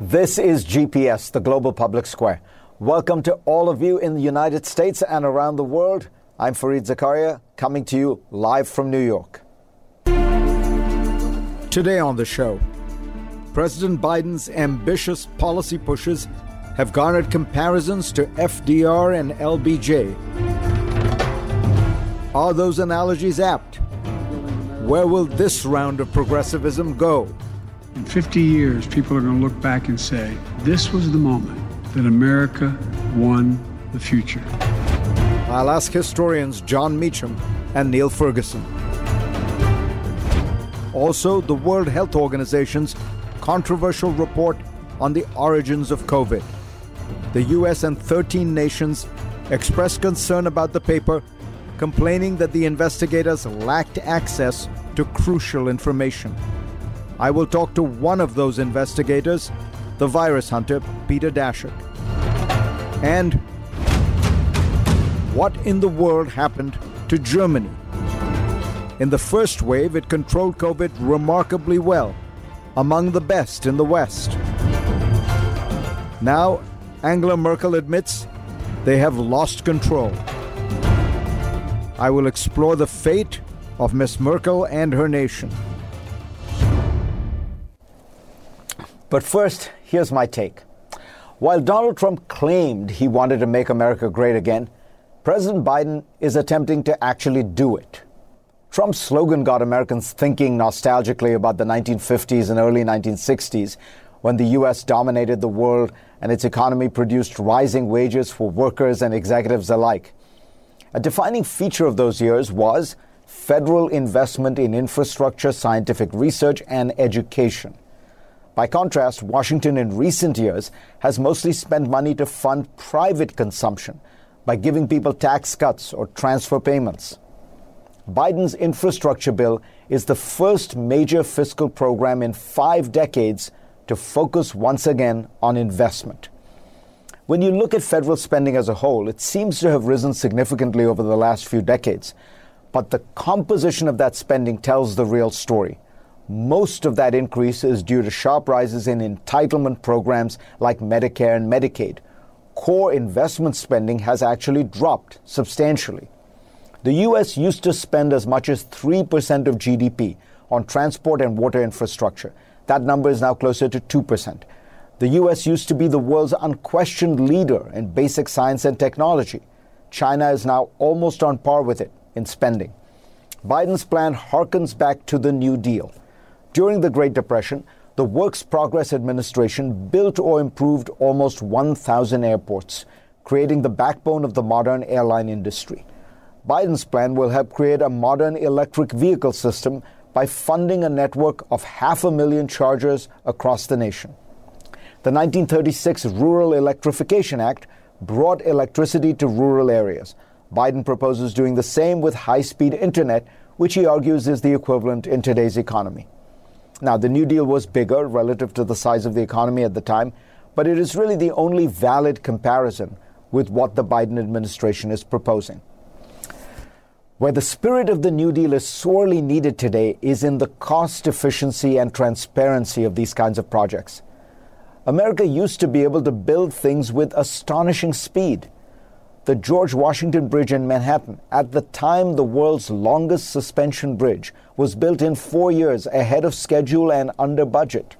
This is GPS, the Global Public Square. Welcome to all of you in the United States and around the world. I'm Fareed Zakaria, coming to you live from New York. Today on the show, President Biden's ambitious policy pushes have garnered comparisons to FDR and LBJ. Are those analogies apt? Where will this round of progressivism go? In 50 years, people are going to look back and say, this was the moment that America won the future. I'll ask historians Jon Meacham and Niall Ferguson. Also, the World Health Organization's controversial report on the origins of COVID. The US and 13 nations expressed concern about the paper, complaining that the investigators lacked access to crucial information. I will talk to one of those investigators, the virus hunter, Peter Daszak. And what in the world happened to Germany? In the first wave, it controlled COVID remarkably well, among the best in the West. Now, Angela Merkel admits they have lost control. I will explore the fate of Miss Merkel and her nation. But first, here's my take. While Donald Trump claimed he wanted to make America great again, President Biden is attempting to actually do it. Trump's slogan got Americans thinking nostalgically about the 1950s and early 1960s when the U.S. dominated the world and its economy produced rising wages for workers and executives alike. A defining feature of those years was federal investment in infrastructure, scientific research, and education. By contrast, Washington in recent years has mostly spent money to fund private consumption by giving people tax cuts or transfer payments. Biden's infrastructure bill is the first major fiscal program in five decades to focus once again on investment. When you look at federal spending as a whole, it seems to have risen significantly over the last few decades. But the composition of that spending tells the real story. Most of that increase is due to sharp rises in entitlement programs like Medicare and Medicaid. Core investment spending has actually dropped substantially. The U.S. used to spend as much as 3% of GDP on transport and water infrastructure. That number is now closer to 2%. The U.S. used to be the world's unquestioned leader in basic science and technology. China is now almost on par with it in spending. Biden's plan harkens back to the New Deal. During the Great Depression, the Works Progress Administration built or improved almost 1,000 airports, creating the backbone of the modern airline industry. Biden's plan will help create a modern electric vehicle system by funding a network of half a million chargers across the nation. The 1936 Rural Electrification Act brought electricity to rural areas. Biden proposes doing the same with high speed internet, which he argues is the equivalent in today's economy. Now, the New Deal was bigger relative to the size of the economy at the time, but it is really the only valid comparison with what the Biden administration is proposing. Where the spirit of the New Deal is sorely needed today is in the cost efficiency and transparency of these kinds of projects. America used to be able to build things with astonishing speed the George Washington Bridge in Manhattan, at the time the world's longest suspension bridge, was built in four years ahead of schedule and under budget.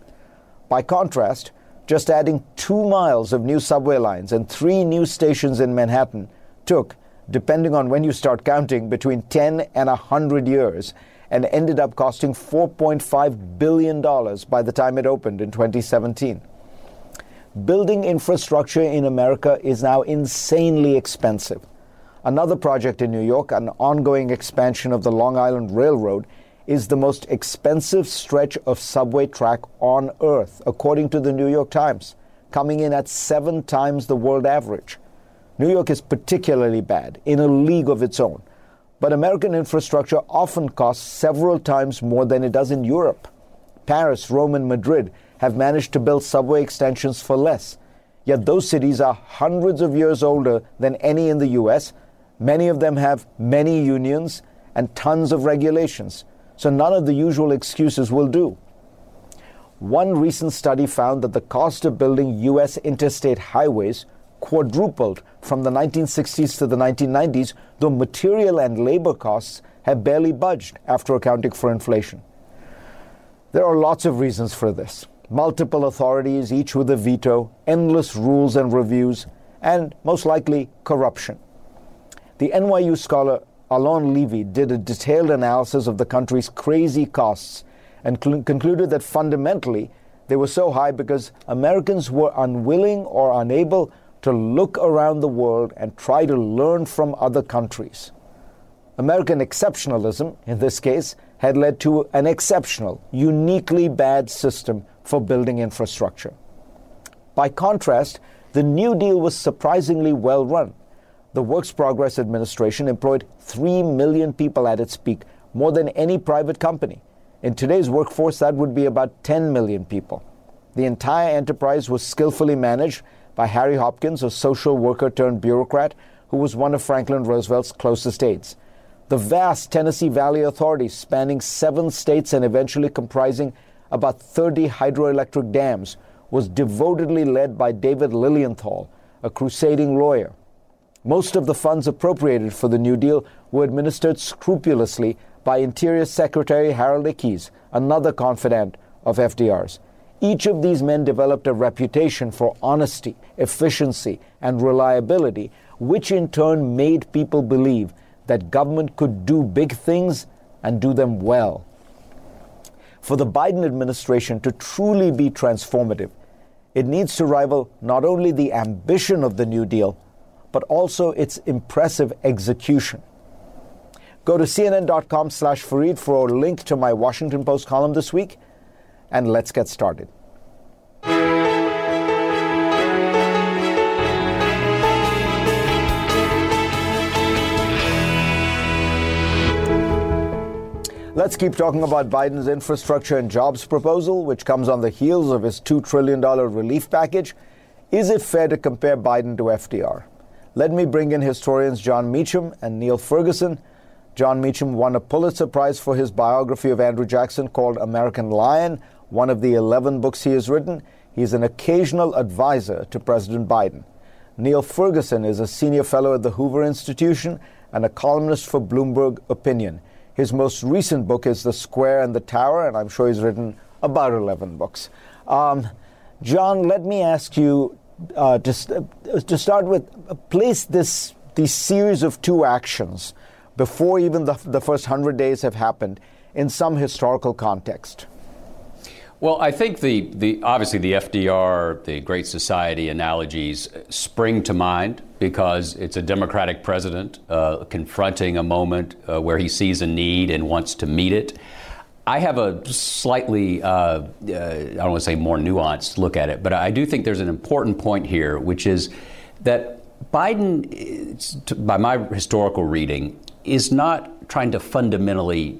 By contrast, just adding two miles of new subway lines and three new stations in Manhattan took, depending on when you start counting, between 10 and 100 years and ended up costing $4.5 billion by the time it opened in 2017 building infrastructure in America is now insanely expensive. Another project in New York, an ongoing expansion of the Long Island Railroad, is the most expensive stretch of subway track on earth, according to the New York Times, coming in at seven times the world average. New York is particularly bad, in a league of its own. But American infrastructure often costs several times more than it does in Europe. Paris, Rome, and Madrid have managed to build subway extensions for less. Yet those cities are hundreds of years older than any in the US. Many of them have many unions and tons of regulations. So none of the usual excuses will do. One recent study found that the cost of building US interstate highways quadrupled from the 1960s to the 1990s, though material and labor costs have barely budged after accounting for inflation. There are lots of reasons for this multiple authorities, each with a veto, endless rules and reviews, and most likely corruption. The NYU scholar Alon Levy did a detailed analysis of the country's crazy costs and cl- concluded that fundamentally they were so high because Americans were unwilling or unable to look around the world and try to learn from other countries. American exceptionalism, in this case, had led to an exceptional, uniquely bad system for building infrastructure. By contrast, the New Deal was surprisingly well run. The Works Progress Administration employed 3 million people at its peak, more than any private company. In today's workforce, that would be about 10 million people. The entire enterprise was skillfully managed by Harry Hopkins, a social worker turned bureaucrat who was one of Franklin Roosevelt's closest aides. The vast Tennessee Valley Authority, spanning seven states and eventually comprising about 30 hydroelectric dams, was devotedly led by David Lilienthal, a crusading lawyer. Most of the funds appropriated for the New Deal were administered scrupulously by Interior Secretary Harold Ickes, another confidant of FDR's. Each of these men developed a reputation for honesty, efficiency, and reliability, which in turn made people believe that government could do big things and do them well. For the Biden administration to truly be transformative, it needs to rival not only the ambition of the New Deal, but also its impressive execution. Go to cnn.com slash Fareed for a link to my Washington Post column this week, and let's get started. Let's keep talking about Biden's infrastructure and jobs proposal, which comes on the heels of his $2 trillion relief package. Is it fair to compare Biden to FDR? Let me bring in historians Jon Meacham and Niall Ferguson. Jon Meacham won a Pulitzer Prize for his biography of Andrew Jackson called American Lion, one of the 11 books he has written. He's an occasional advisor to President Biden. Niall Ferguson is a senior fellow at the Hoover Institution and a columnist for Bloomberg Opinion. His most recent book is The Square and the Tower, and I'm sure he's written about 11 books. Um, Jon, let me ask you uh, to, uh, to start with, uh, place this, this series of two actions before even the, the first 100 days have happened in some historical context. Well, I think the, the obviously the FDR, the Great Society analogies spring to mind because it's a Democratic president uh, confronting a moment uh, where he sees a need and wants to meet it. I have a slightly, uh, uh I don't want to say more nuanced look at it, but I do think there's an important point here, which is that Biden, by my historical reading, is not trying to fundamentally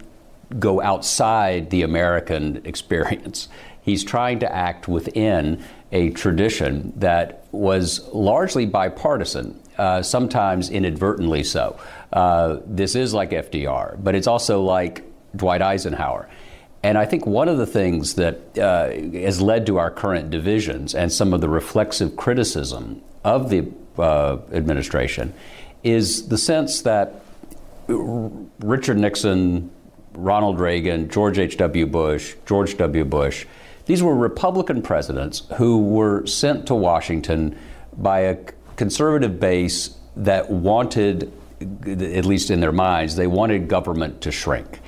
go outside the American experience. He's trying to act within a tradition that was largely bipartisan, uh, sometimes inadvertently so. Uh, this is like FDR, but it's also like Dwight Eisenhower. And I think one of the things that uh, has led to our current divisions and some of the reflexive criticism of the uh, administration is the sense that Richard Nixon, Ronald Reagan, George H.W. Bush, George W. Bush. These were Republican presidents who were sent to Washington by a conservative base that wanted, at least in their minds, they wanted government to shrink.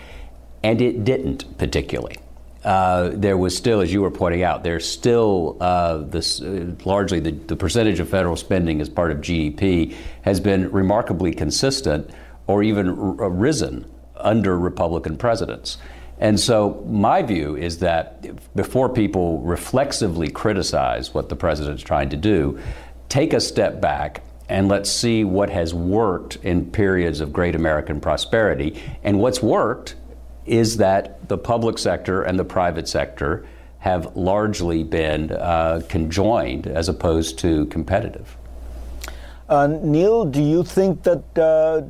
And it didn't particularly. Uh, there was still, as you were pointing out, there's still uh, this uh, largely the, the percentage of federal spending as part of GDP has been remarkably consistent or even r- risen under Republican presidents. And so, my view is that before people reflexively criticize what the president's trying to do, take a step back and let's see what has worked in periods of great American prosperity. And what's worked is that the public sector and the private sector have largely been uh, conjoined as opposed to competitive. Uh, Niall, do you think that uh,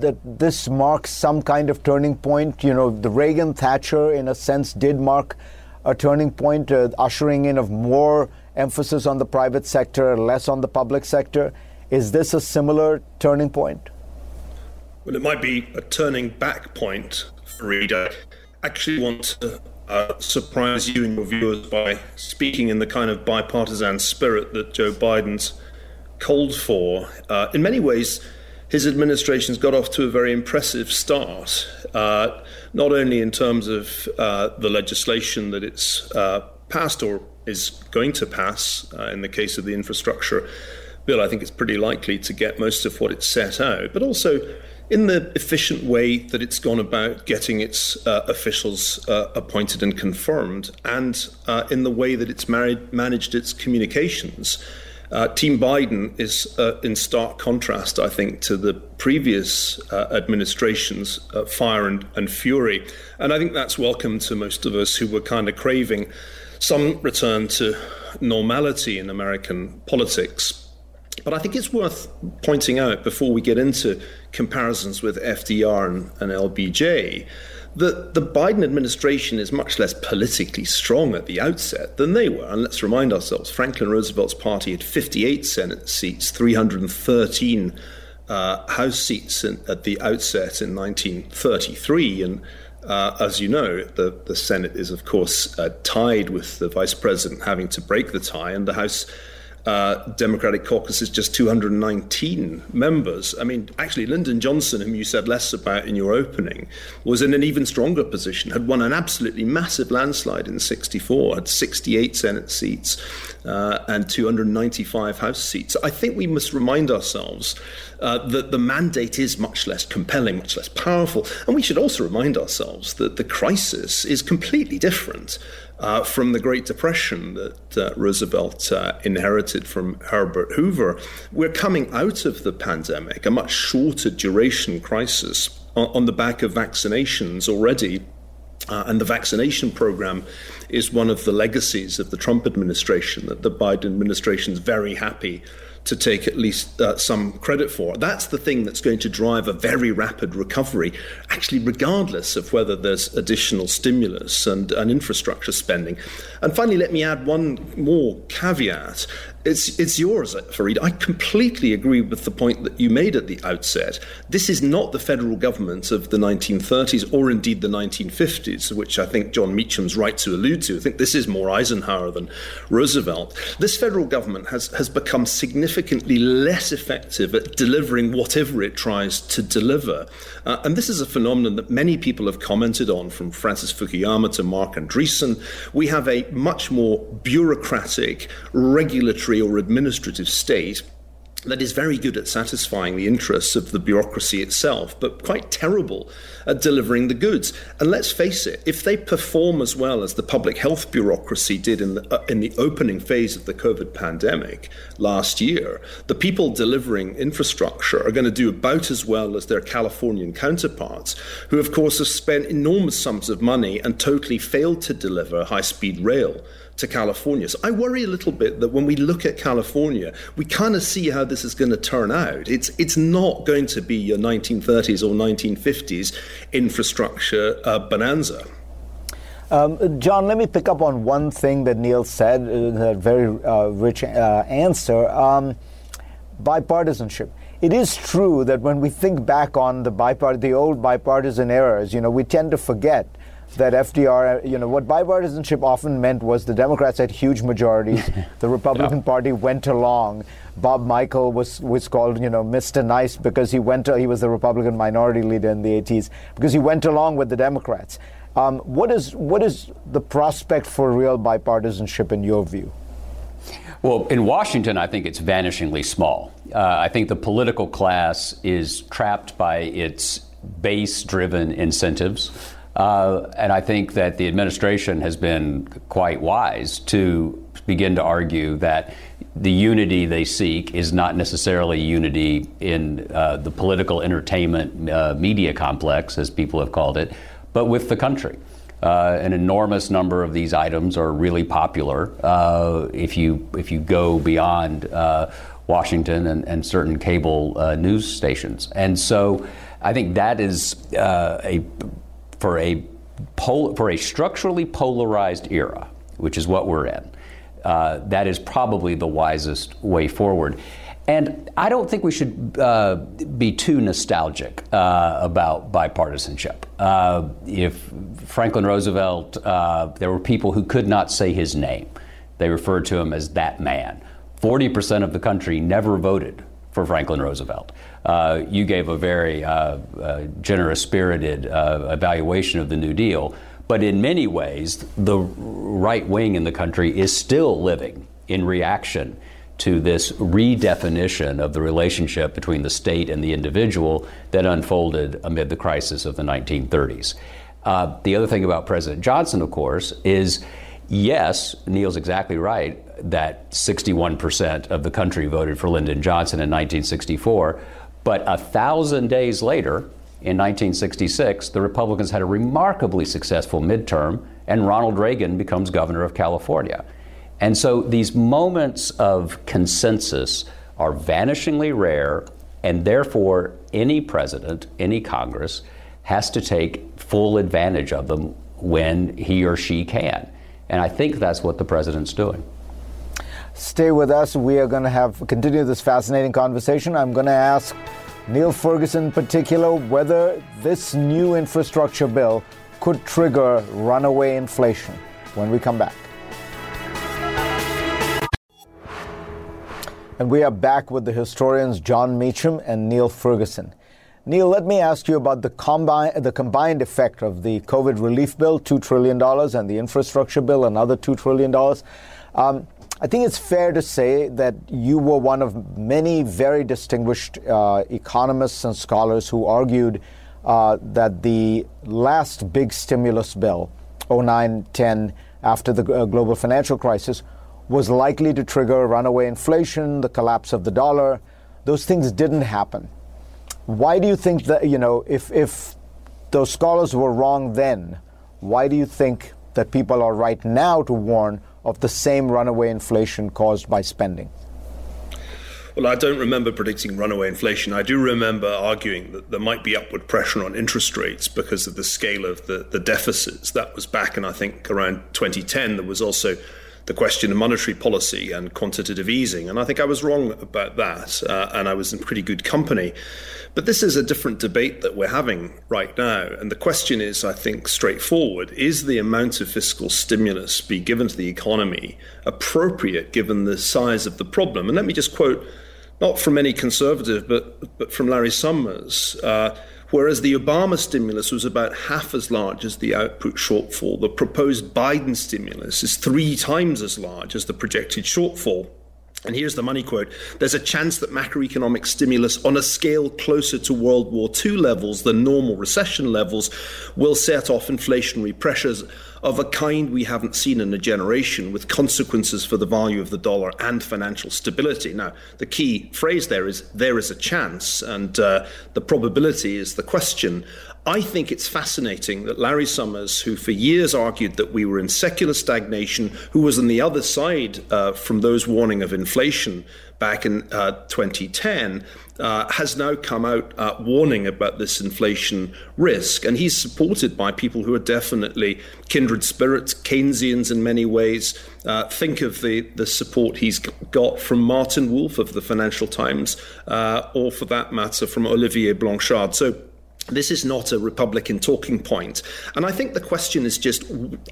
that this marks some kind of turning point? You know, the Reagan Thatcher, in a sense, did mark a turning point, uh, ushering in of more emphasis on the private sector, less on the public sector. Is this a similar turning point? Well, it might be a turning back point for. I actually want to uh, surprise you and your viewers by speaking in the kind of bipartisan spirit that Joe Biden's called for. Uh, in many ways, his administration's got off to a very impressive start, uh, not only in terms of uh, the legislation that it's uh, passed or is going to pass uh, in the case of the infrastructure bill. I think it's pretty likely to get most of what it set out, but also in the efficient way that it's gone about getting its uh, officials uh, appointed and confirmed, and uh, in the way that it's married, managed its communications. Uh, Team Biden is uh, in stark contrast, I think, to the previous uh, administration's uh, fire and, and, fury. And I think that's welcome to most of us who were kind of craving some return to normality in American politics. But I think it's worth pointing out before we get into comparisons with FDR and, and LBJ the, the Biden administration is much less politically strong at the outset than they were. And let's remind ourselves Franklin Roosevelt's party had 58 Senate seats, 313 uh, House seats in, at the outset in 1933. And uh, as you know, the, the Senate is, of course, uh, tied with the vice president having to break the tie, and the House uh, Democratic caucus is just 219 members. I mean, actually, Lyndon Johnson, whom you said less about in your opening, was in an even stronger position, had won an absolutely massive landslide in 64, had 68 Senate seats uh, and 295 House seats. I think we must remind ourselves uh, that the mandate is much less compelling, much less powerful. And we should also remind ourselves that the crisis is completely different uh, from the Great Depression that uh, Roosevelt uh, inherited from Herbert Hoover. We're coming out of the pandemic, a much shorter duration crisis on, on the back of vaccinations already. Uh, and the vaccination program is one of the legacies of the Trump administration that the Biden administration is very happy to take at least uh, some credit for. That's the thing that's going to drive a very rapid recovery, actually, regardless of whether there's additional stimulus and, and infrastructure spending. And finally, let me add one more caveat. It's, it's yours, Fareed. I completely agree with the point that you made at the outset. This is not the federal government of the 1930s or indeed the 1950s, which I think Jon Meacham's right to allude to. I think this is more Eisenhower than Roosevelt. This federal government has, has become significantly less effective at delivering whatever it tries to deliver. Uh, and this is a phenomenon that many people have commented on, from Francis Fukuyama to Marc Andreessen. We have a much more bureaucratic, regulatory or administrative state that is very good at satisfying the interests of the bureaucracy itself, but quite terrible at delivering the goods. And let's face it, if they perform as well as the public health bureaucracy did in the, uh, in the opening phase of the COVID pandemic last year, the people delivering infrastructure are going to do about as well as their Californian counterparts, who, of course, have spent enormous sums of money and totally failed to deliver high speed rail to California. So I worry a little bit that when we look at California, we kind of see how this is going to turn out. It's it's not going to be your 1930s or 1950s infrastructure uh, bonanza. Um, Jon, let me pick up on one thing that Niall said, uh, a very uh, rich uh, answer. Um, bipartisanship. It is true that when we think back on the bipart- the old bipartisan eras, you know, we tend to forget that FDR, you know, what bipartisanship often meant was the Democrats had huge majorities, the Republican yeah. Party went along. Bob Michel was was called, you know, Mr. Nice because he went to, he was the Republican minority leader in the 80s because he went along with the Democrats. Um, what is what is the prospect for real bipartisanship in your view? Well, in Washington, I think it's vanishingly small. Uh, I think the political class is trapped by its base driven incentives Uh, and I think that the administration has been quite wise to begin to argue that the unity they seek is not necessarily unity in uh, the political entertainment uh, media complex, as people have called it, but with the country. Uh, an enormous number of these items are really popular uh, if you if you go beyond uh, Washington and, and, certain cable uh, news stations, and so I think that is a for a pol- for a structurally polarized era, which is what we're in uh, that is probably the wisest way forward. And I don't think we should uh, be too nostalgic uh, about bipartisanship. Uh, if Franklin Roosevelt, uh, there were people who could not say his name, they referred to him as that man. 40% of the country never voted for Franklin Roosevelt. Uh, you gave a very generous spirited evaluation of the New Deal. But in many ways, the right wing in the country is still living in reaction to this redefinition of the relationship between the state and the individual that unfolded amid the crisis of the 1930s. Uh, the other thing about President Johnson, of course, is yes, Niall's exactly right that 61% of the country voted for Lyndon Johnson in 1964, but a thousand days later, in 1966, the Republicans had a remarkably successful midterm, and Ronald Reagan becomes governor of California. And so these moments of consensus are vanishingly rare, and therefore, any president, any Congress, has to take full advantage of them when he or she can. And I think that's what the president's doing. Stay with us. We are going to have continue this fascinating conversation. I'm going to ask Niall Ferguson in particular, whether this new infrastructure bill could trigger runaway inflation when we come back. And we are back with the historians Jon Meacham and Niall Ferguson. Niall, let me ask you about the, combi- the combined effect of the COVID relief bill, $2 trillion, and the infrastructure bill, another $2 trillion. Um, I think it's fair to say that you were one of many very distinguished uh, economists and scholars who argued uh, that the last big stimulus bill, 09 10, after the uh, global financial crisis, was likely to trigger runaway inflation, the collapse of the dollar. Those things didn't happen. Why do you think that, you know, if, if those scholars were wrong then, why do you think that people are right now to warn? Of the same runaway inflation caused by spending? Well, I don't remember predicting runaway inflation. I do remember arguing that there might be upward pressure on interest rates because of the scale of the, the deficits. That was back in, I think, around 2010. There was also the question of monetary policy and quantitative easing. And I think I was wrong about that. Uh, and I was in pretty good company. But this is a different debate that we're having right now. And the question is, I think, straightforward is the amount of fiscal stimulus be given to the economy appropriate given the size of the problem? And let me just quote, not from any conservative, but, but from Larry Summers. Uh, Whereas the Obama stimulus was about half as large as the output shortfall, the proposed Biden stimulus is three times as large as the projected shortfall. And here's the money quote There's a chance that macroeconomic stimulus on a scale closer to World War II levels than normal recession levels will set off inflationary pressures of a kind we haven't seen in a generation, with consequences for the value of the dollar and financial stability. Now, the key phrase there is there is a chance, and uh, the probability is the question. I think it's fascinating that Larry Summers, who for years argued that we were in secular stagnation, who was on the other side uh, from those warning of inflation back in uh, 2010, uh, has now come out uh, warning about this inflation risk. And he's supported by people who are definitely kindred spirits, Keynesians in many ways. Uh, think of the, the support he's got from Martin Wolf of the Financial Times, uh, or for that matter, from Olivier Blanchard. So this is not a Republican talking point. And I think the question is just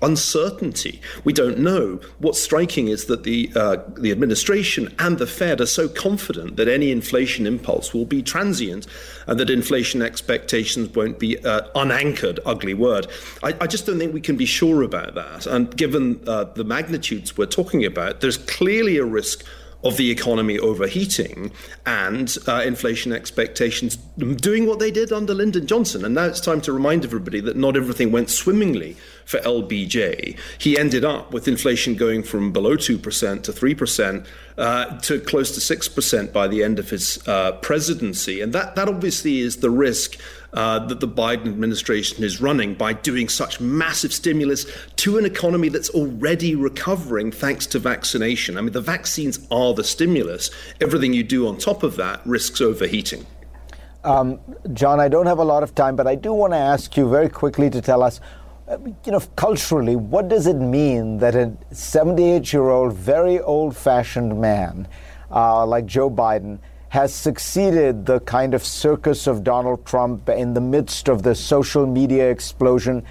uncertainty. We don't know. What's striking is that the, uh, the administration and the Fed are so confident that any inflation impulse will be transient and that inflation expectations won't be uh, unanchored, ugly word. I, I, just don't think we can be sure about that. And given uh, the magnitudes we're talking about, there's clearly a risk of the economy overheating and uh, inflation expectations doing what they did under Lyndon Johnson. And now it's time to remind everybody that not everything went swimmingly for LBJ. He ended up with inflation going from below 2% to 3% uh, to close to 6% by the end of his uh, presidency. And that, that obviously is the risk uh, that the Biden administration is running by doing such massive stimulus to an economy that's already recovering thanks to vaccination. I mean, the vaccines are the stimulus. Everything you do on top of that risks overheating. Um, Jon, I don't have a lot of time, but I do want to ask you very quickly to tell us uh, you know, culturally, what does it mean that a 78 year old, very old fashioned man uh, like Joe Biden has succeeded the kind of circus of Donald Trump in the midst of the social media explosion?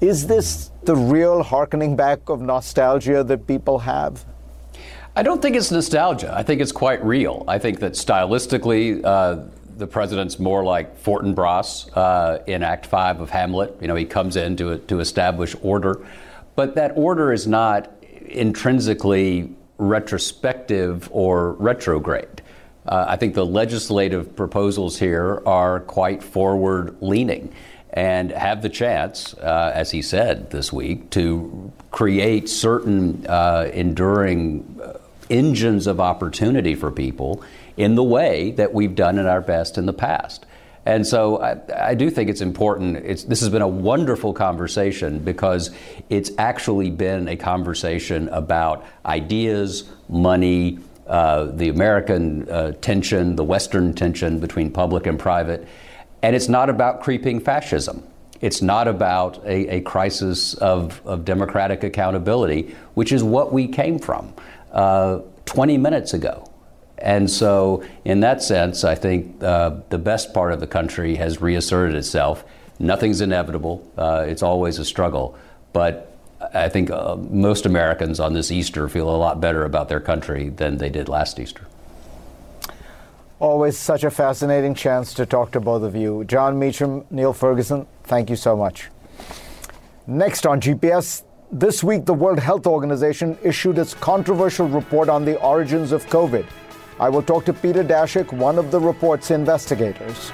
Is this the real harkening back of nostalgia that people have? I don't think it's nostalgia. I think it's quite real. I think that stylistically, uh, the president's more like Fortinbras uh, in Act Five of Hamlet. You know, he comes in to to establish order, but that order is not intrinsically retrospective or retrograde. Uh, I think the legislative proposals here are quite forward leaning and have the chance, uh, as he said this week, to create certain uh, enduring uh, engines of opportunity for people in the way that we've done in our best in the past. And so I, I do think it's important. It's, this has been a wonderful conversation because it's actually been a conversation about ideas, money, uh, the American uh, tension, the Western tension between public and private. And it's not about creeping fascism. It's not about a, a crisis of, of, democratic accountability, which is what we came from uh, 20 minutes ago. And so, in that sense, I think uh, the best part of the country has reasserted itself. Nothing's inevitable, uh, it's always a struggle. But I think uh, most Americans on this Easter feel a lot better about their country than they did last Easter. Always such a fascinating chance to talk to both of you. Jon Meacham, Niall Ferguson, thank you so much. Next on GPS, this week the World Health Organization issued its controversial report on the origins of COVID. I will talk to Peter Daszak, one of the report's investigators.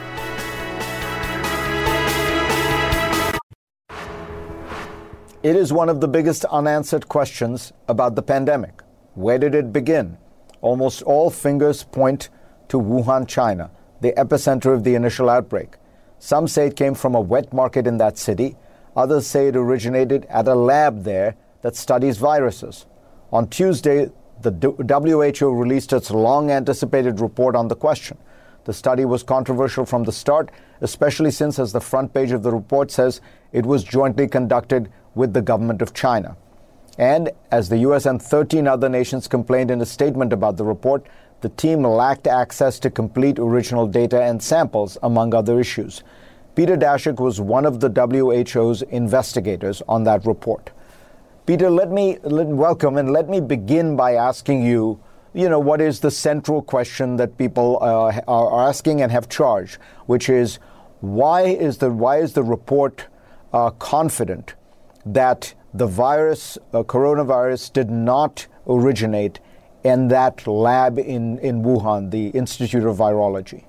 It is one of the biggest unanswered questions about the pandemic. Where did it begin? Almost all fingers point to Wuhan, China, the epicenter of the initial outbreak. Some say it came from a wet market in that city. Others say it originated at a lab there that studies viruses. On Tuesday, the WHO released its long anticipated report on the question. The study was controversial from the start, especially since, as the front page of the report says, it was jointly conducted with the government of China. And as the US and 13 other nations complained in a statement about the report, the team lacked access to complete original data and samples, among other issues. Peter Daszak was one of the WHO's investigators on that report. Peter, let me let, welcome and let me begin by asking you, you know, what is the central question that people uh, are asking and have charged, which is why is the why is the report uh, confident that the virus, uh, coronavirus, did not originate in that lab in, in Wuhan, the Institute of Virology?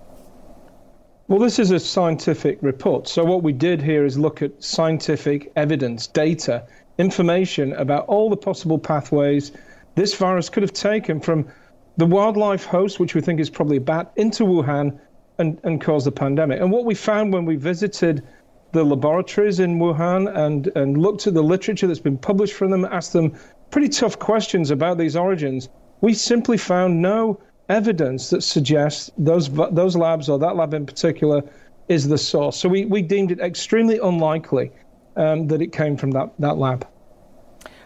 Well, this is a scientific report. So, what we did here is look at scientific evidence, data information about all the possible pathways this virus could have taken from the wildlife host, which we think is probably a bat, into Wuhan and, and caused the pandemic. And what we found when we visited the laboratories in Wuhan and, and looked at the literature that's been published from them, asked them pretty tough questions about these origins, we simply found no evidence that suggests those, those labs or that lab in particular is the source. So we, we deemed it extremely unlikely um, that it came from that, that lab.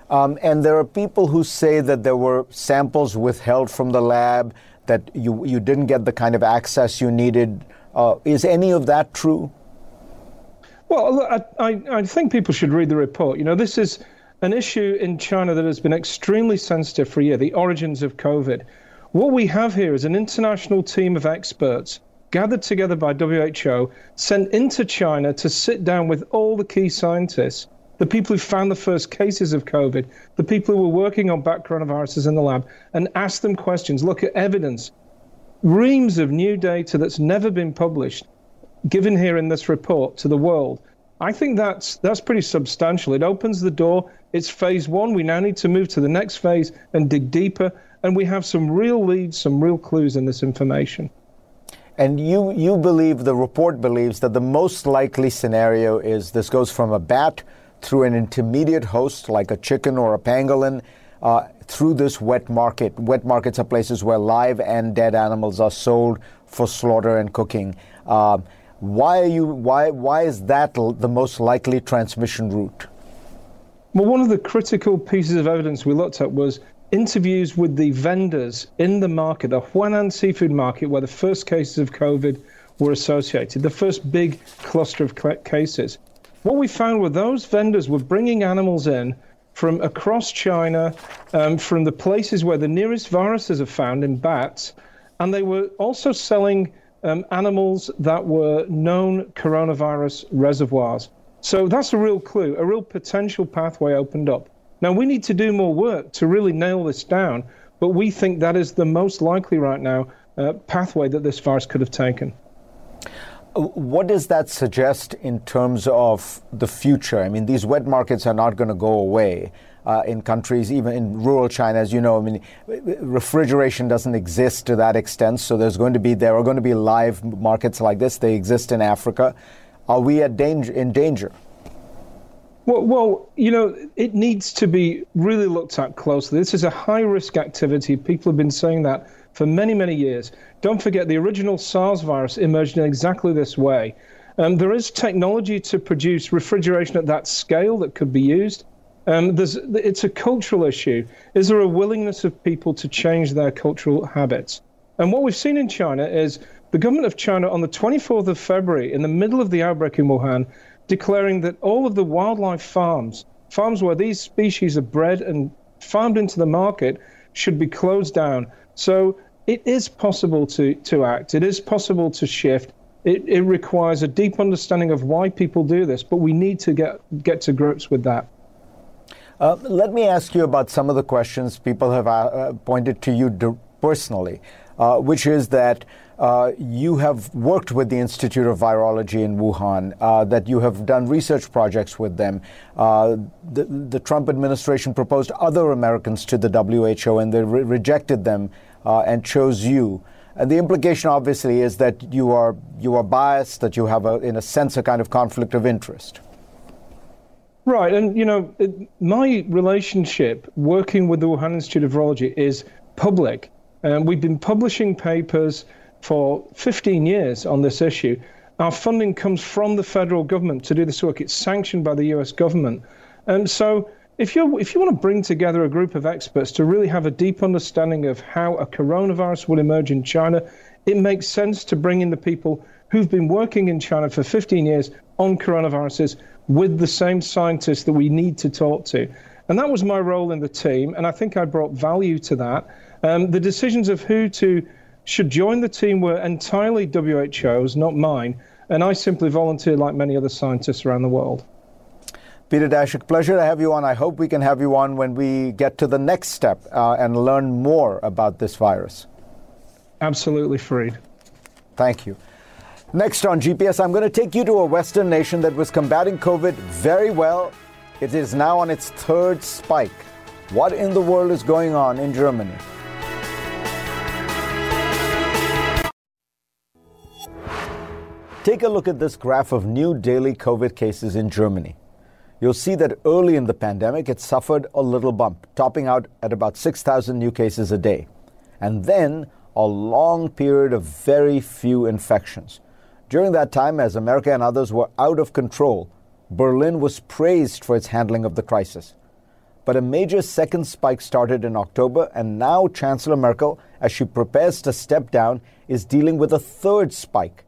Um, and there are people who say that there were samples withheld from the lab, that you, you didn't get the kind of access you needed. Uh, is any of that true? Well, I, I, I think people should read the report. You know, this is an issue in China that has been extremely sensitive for a year the origins of COVID. What we have here is an international team of experts gathered together by WHO, sent into China to sit down with all the key scientists the people who found the first cases of COVID, the people who were working on bat coronaviruses in the lab, and ask them questions, look at evidence, reams of new data that's never been published, given here in this report to the world. I think that's that's pretty substantial. It opens the door. It's phase one. We now need to move to the next phase and dig deeper. And we have some real leads, some real clues in this information. And you, you believe, the report believes, that the most likely scenario is this goes from a bat through an intermediate host like a chicken or a pangolin uh, through this wet market. Wet markets are places where live and dead animals are sold for slaughter and cooking. Uh, why are you? Why? Why is that the most likely transmission route? Well, one of the critical pieces of evidence we looked at was interviews with the vendors in the market, the Huanan seafood market, where the first cases of COVID were associated, the first big cluster of cases. What we found were those vendors were bringing animals in from across China, um, from the places where the nearest viruses are found in bats, and they were also selling um, animals that were known coronavirus reservoirs. So that's a real clue, a real potential pathway opened up. Now, we need to do more work to really nail this down, but we think that is the most likely right now uh, pathway that this virus could have taken. What does that suggest in terms of the future? I mean, these wet markets are not going to go away. Uh, in countries, even in rural China, as you know, I mean, refrigeration doesn't exist to that extent. So there's going to be there are going to be live markets like this. They exist in Africa. Are we at danger in danger? Well, well, you know, it needs to be really looked at closely. This is a high risk activity. People have been saying that for many, many years. Don't forget, the original SARS virus emerged in exactly this way. Um, there is technology to produce refrigeration at that scale that could be used. Um, it's a cultural issue. Is there a willingness of people to change their cultural habits? And what we've seen in China is the government of China on the 24th of February, in the middle of the outbreak in Wuhan, declaring that all of the wildlife farms, farms where these species are bred and farmed into the market, should be closed down. So it is possible to, to act, it is possible to shift. It, it requires a deep understanding of why people do this, but we need to get, get to grips with that. Uh, let me ask you about some of the questions people have uh, pointed to you personally, uh, which is that uh, you have worked with the Institute of Virology in Wuhan, uh, that you have done research projects with them. The, the, Trump administration proposed other Americans to the WHO and they re- rejected them and chose you. And the implication, obviously, is that you are you are biased, that you have, a, in a sense, a kind of conflict of interest. Right, and you know, my relationship working with the Wuhan Institute of Virology is public. Um, we've been publishing papers for 15 years on this issue. Our funding comes from the federal government to do this work. It's sanctioned by the U.S. government, and so if you if you want to bring together a group of experts to really have a deep understanding of how a coronavirus will emerge in China, it makes sense to bring in the people who've been working in China for 15 years on coronaviruses with the same scientists that we need to talk to. And that was my role in the team, and I think I brought value to that. Um, the decisions of who to should join the team were entirely WHO's, not mine, and I simply volunteered like many other scientists around the world. Peter Daszak, pleasure to have you on. I hope we can have you on when we get to the next step uh, and learn more about this virus. Absolutely, Fareed. Thank you. Next on GPS, I'm going to take you to a Western nation that was combating COVID very well. It is now on its third spike. What in the world is going on in Germany? Take a look at this graph of new daily COVID cases in Germany. You'll see that early in the pandemic, it suffered a little bump, topping out at about 6,000 new cases a day. And then a long period of very few infections. During that time, as America and others were out of control, Berlin was praised for its handling of the crisis. But a major second spike started in October, and now Chancellor Merkel, as she prepares to step down, is dealing with a third spike.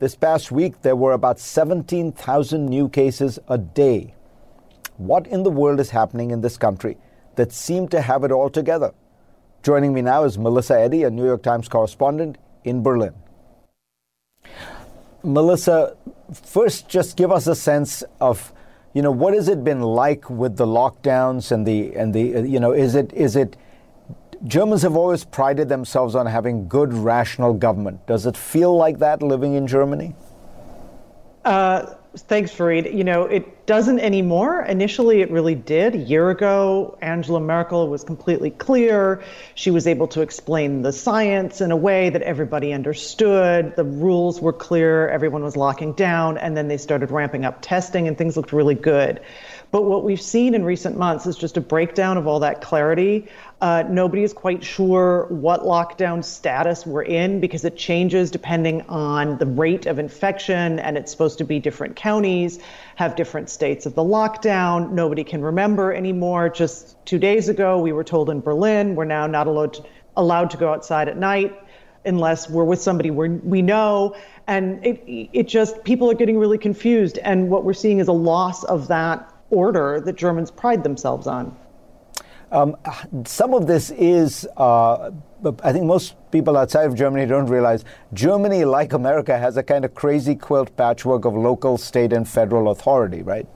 This past week, there were about 17,000 new cases a day. What in the world is happening in this country that seemed to have it all together? Joining me now is Melissa Eddy, a New York Times correspondent in Berlin. Melissa, first, just give us a sense of, you know, what has it been like with the lockdowns and the and the uh, you know, is it is it Germans have always prided themselves on having good, rational government. Does it feel like that living in Germany? Uh, thanks, Fareed. You know, it doesn't anymore. Initially, it really did. A year ago, Angela Merkel was completely clear. She was able to explain the science in a way that everybody understood. The rules were clear. Everyone was locking down. And then they started ramping up testing, and things looked really good. But what we've seen in recent months is just a breakdown of all that clarity. Uh, nobody is quite sure what lockdown status we're in because it changes depending on the rate of infection, and it's supposed to be different counties have different states of the lockdown. Nobody can remember anymore. Just two days ago, we were told in Berlin we're now not allowed to, allowed to go outside at night unless we're with somebody we we know and it it just people are getting really confused and what we're seeing is a loss of that order that Germans pride themselves on. Um, some of this is, uh, I think most people outside of Germany don't realize Germany, like America, has a kind of crazy quilt patchwork of local, state, and federal authority, right?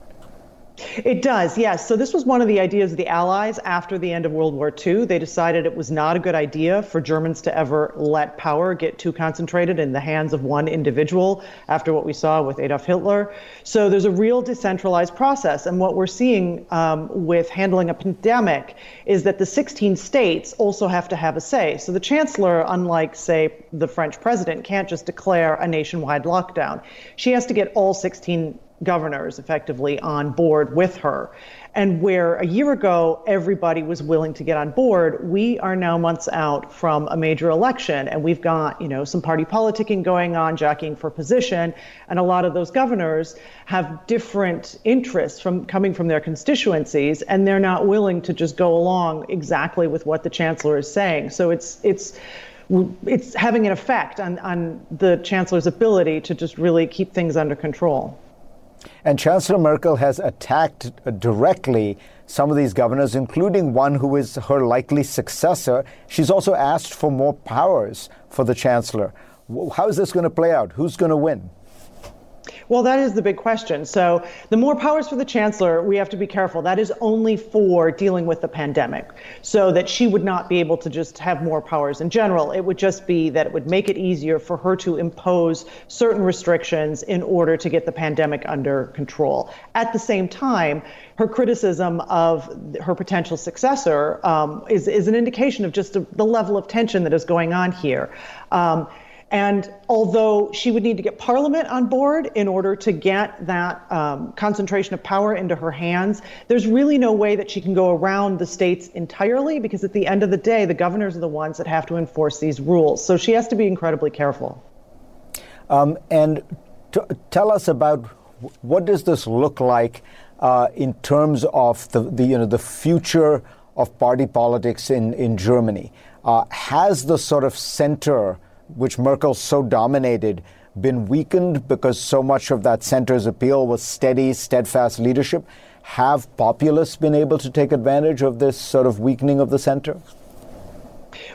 It does, yes. So this was one of the ideas of the Allies after the end of World War II. They decided it was not a good idea for Germans to ever let power get too concentrated in the hands of one individual after what we saw with Adolf Hitler. So there's a real decentralized process. And what we're seeing um, with handling a pandemic is that the 16 states also have to have a say. So the chancellor, unlike, say, the French president, can't just declare a nationwide lockdown. She has to get all 16 governors effectively on board with her. And where a year ago everybody was willing to get on board, we are now months out from a major election and we've got, you know, some party politicking going on, jockeying for position, and a lot of those governors have different interests from coming from their constituencies and they're not willing to just go along exactly with what the chancellor is saying. So it's it's it's having an effect on, on the chancellor's ability to just really keep things under control. And Chancellor Merkel has attacked directly some of these governors, including one who is her likely successor. She's also asked for more powers for the chancellor. How is this going to play out? Who's going to win? Well, that is the big question. So, the more powers for the chancellor, we have to be careful. That is only for dealing with the pandemic, so that she would not be able to just have more powers in general. It would just be that it would make it easier for her to impose certain restrictions in order to get the pandemic under control. At the same time, her criticism of her potential successor um, is, is an indication of just the, the level of tension that is going on here. Um, and although she would need to get Parliament on board in order to get that um, concentration of power into her hands, there's really no way that she can go around the states entirely because at the end of the day, the governors are the ones that have to enforce these rules. So she has to be incredibly careful. Um, and t- tell us about what does this look like uh, in terms of the, the, you know the future of party politics in in Germany? Uh, has the sort of center which Merkel so dominated, been weakened because so much of that center's appeal was steady, steadfast leadership? Have populists been able to take advantage of this sort of weakening of the center?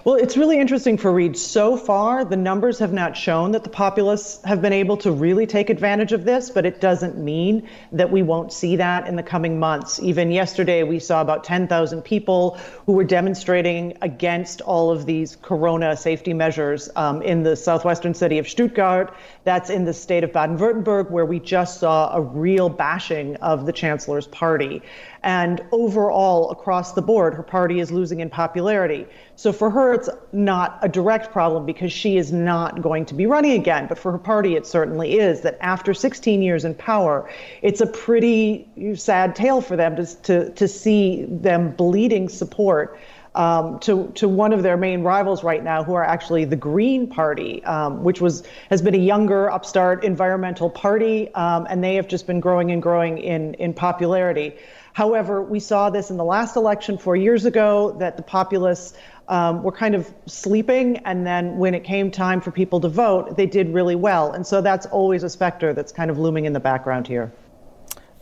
Well, it's really interesting for Fareed. So far, the numbers have not shown that the populists have been able to really take advantage of this, but it doesn't mean that we won't see that in the coming months. Even yesterday, we saw about 10,000 people who were demonstrating against all of these corona safety measures um, in the southwestern city of Stuttgart. That's in the state of Baden Württemberg, where we just saw a real bashing of the chancellor's party. And overall, across the board, her party is losing in popularity. So for her, it's not a direct problem because she is not going to be running again. But for her party, it certainly is that after 16 years in power, it's a pretty sad tale for them to, to, to see them bleeding support. Um, to to one of their main rivals right now, who are actually the Green Party, um, which was has been a younger, upstart environmental party, um, and they have just been growing and growing in in popularity. However, we saw this in the last election four years ago that the populists um, were kind of sleeping, and then when it came time for people to vote, they did really well. And so that's always a specter that's kind of looming in the background here.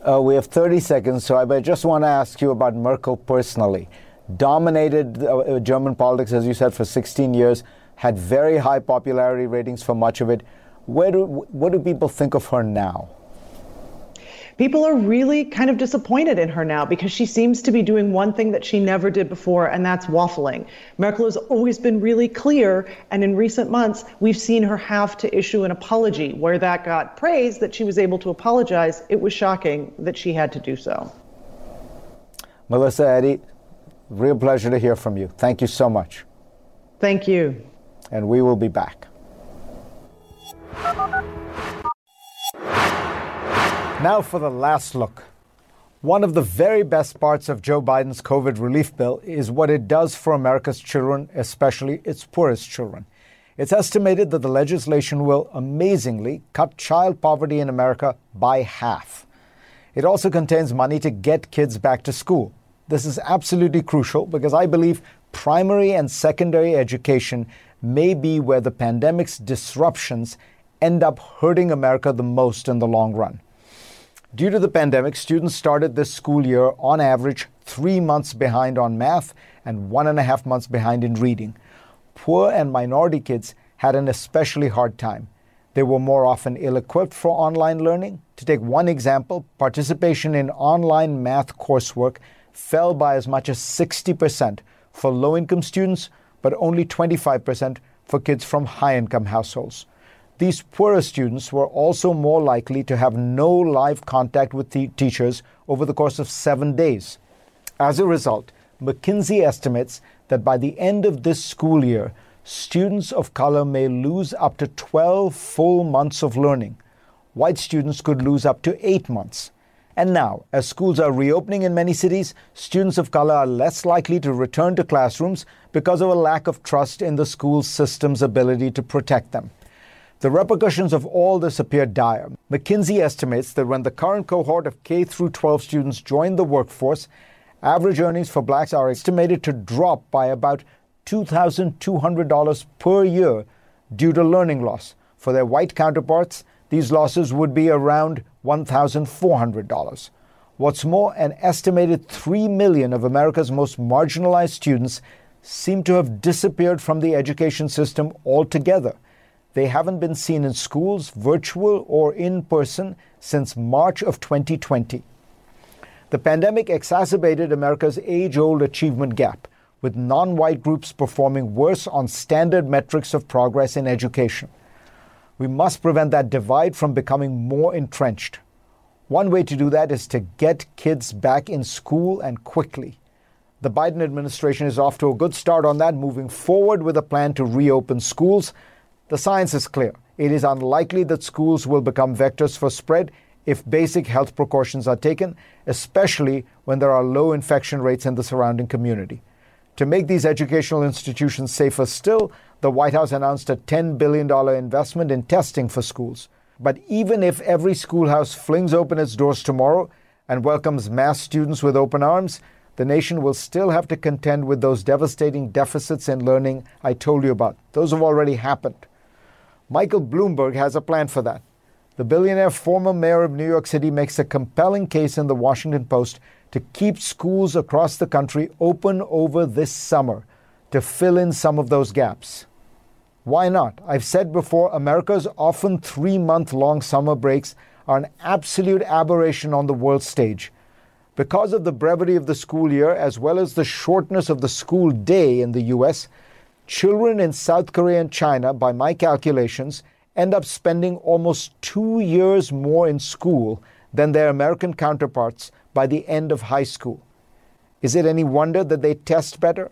Uh, we have 30 seconds, so I just want to ask you about Merkel personally. Dominated uh, German politics, as you said, for 16 years, had very high popularity ratings for much of it. Where do, what do people think of her now? People are really kind of disappointed in her now because she seems to be doing one thing that she never did before, and that's waffling. Merkel has always been really clear, and in recent months, we've seen her have to issue an apology. Where that got praise that she was able to apologize, it was shocking that she had to do so. Melissa Eddy, real pleasure to hear from you. Thank you so much. Thank you. And we will be back. Now for the last look. One of the very best parts of Joe Biden's COVID relief bill is what it does for America's children, especially its poorest children. It's estimated that the legislation will amazingly cut child poverty in America by half. It also contains money to get kids back to school. This is absolutely crucial because I believe primary and secondary education may be where the pandemic's disruptions end up hurting America the most in the long run. Due to the pandemic, students started this school year on average three months behind on math and one and a half months behind in reading. Poor and minority kids had an especially hard time. They were more often ill equipped for online learning. To take one example, participation in online math coursework fell by as much as 60% for low income students, but only 25% for kids from high income households. These poorer students were also more likely to have no live contact with the teachers over the course of seven days. As a result, McKinsey estimates that by the end of this school year, students of color may lose up to 12 full months of learning. White students could lose up to eight months. And now, as schools are reopening in many cities, students of color are less likely to return to classrooms because of a lack of trust in the school system's ability to protect them. The repercussions of all this appear dire. McKinsey estimates that when the current cohort of K through 12 students join the workforce, average earnings for blacks are estimated to drop by about $2,200 per year due to learning loss. For their white counterparts, these losses would be around $1,400. What's more, an estimated 3 million of America's most marginalized students seem to have disappeared from the education system altogether. They haven't been seen in schools, virtual or in person, since March of 2020. The pandemic exacerbated America's age old achievement gap, with non white groups performing worse on standard metrics of progress in education. We must prevent that divide from becoming more entrenched. One way to do that is to get kids back in school and quickly. The Biden administration is off to a good start on that, moving forward with a plan to reopen schools the science is clear. It is unlikely that schools will become vectors for spread if basic health precautions are taken, especially when there are low infection rates in the surrounding community. To make these educational institutions safer still, the White House announced a $10 billion investment in testing for schools. But even if every schoolhouse flings open its doors tomorrow and welcomes mass students with open arms, the nation will still have to contend with those devastating deficits in learning I told you about. Those have already happened. Michael Bloomberg has a plan for that. The billionaire former mayor of New York City makes a compelling case in the Washington Post to keep schools across the country open over this summer to fill in some of those gaps. Why not? I've said before, America's often three month long summer breaks are an absolute aberration on the world stage. Because of the brevity of the school year, as well as the shortness of the school day in the U.S., children in South Korea and China, by my calculations, end up spending almost two years more in school than their American counterparts by the end of high school. Is it any wonder that they test better?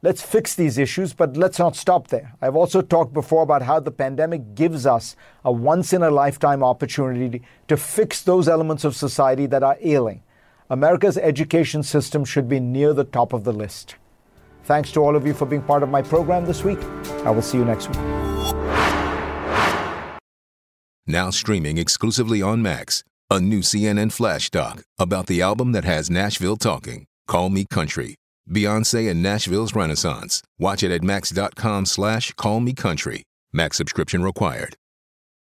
Let's fix these issues, but let's not stop there. I've also talked before about how the pandemic gives us a once in a lifetime opportunity to fix those elements of society that are ailing. America's education system should be near the top of the list. Thanks to all of you for being part of my program this week. I will see you next week. Now streaming exclusively on Max, a new CNN flash doc about the album that has Nashville talking, Call Me Country. Beyonce and Nashville's Renaissance. Watch it at max.com slash callmecountry. Max subscription required.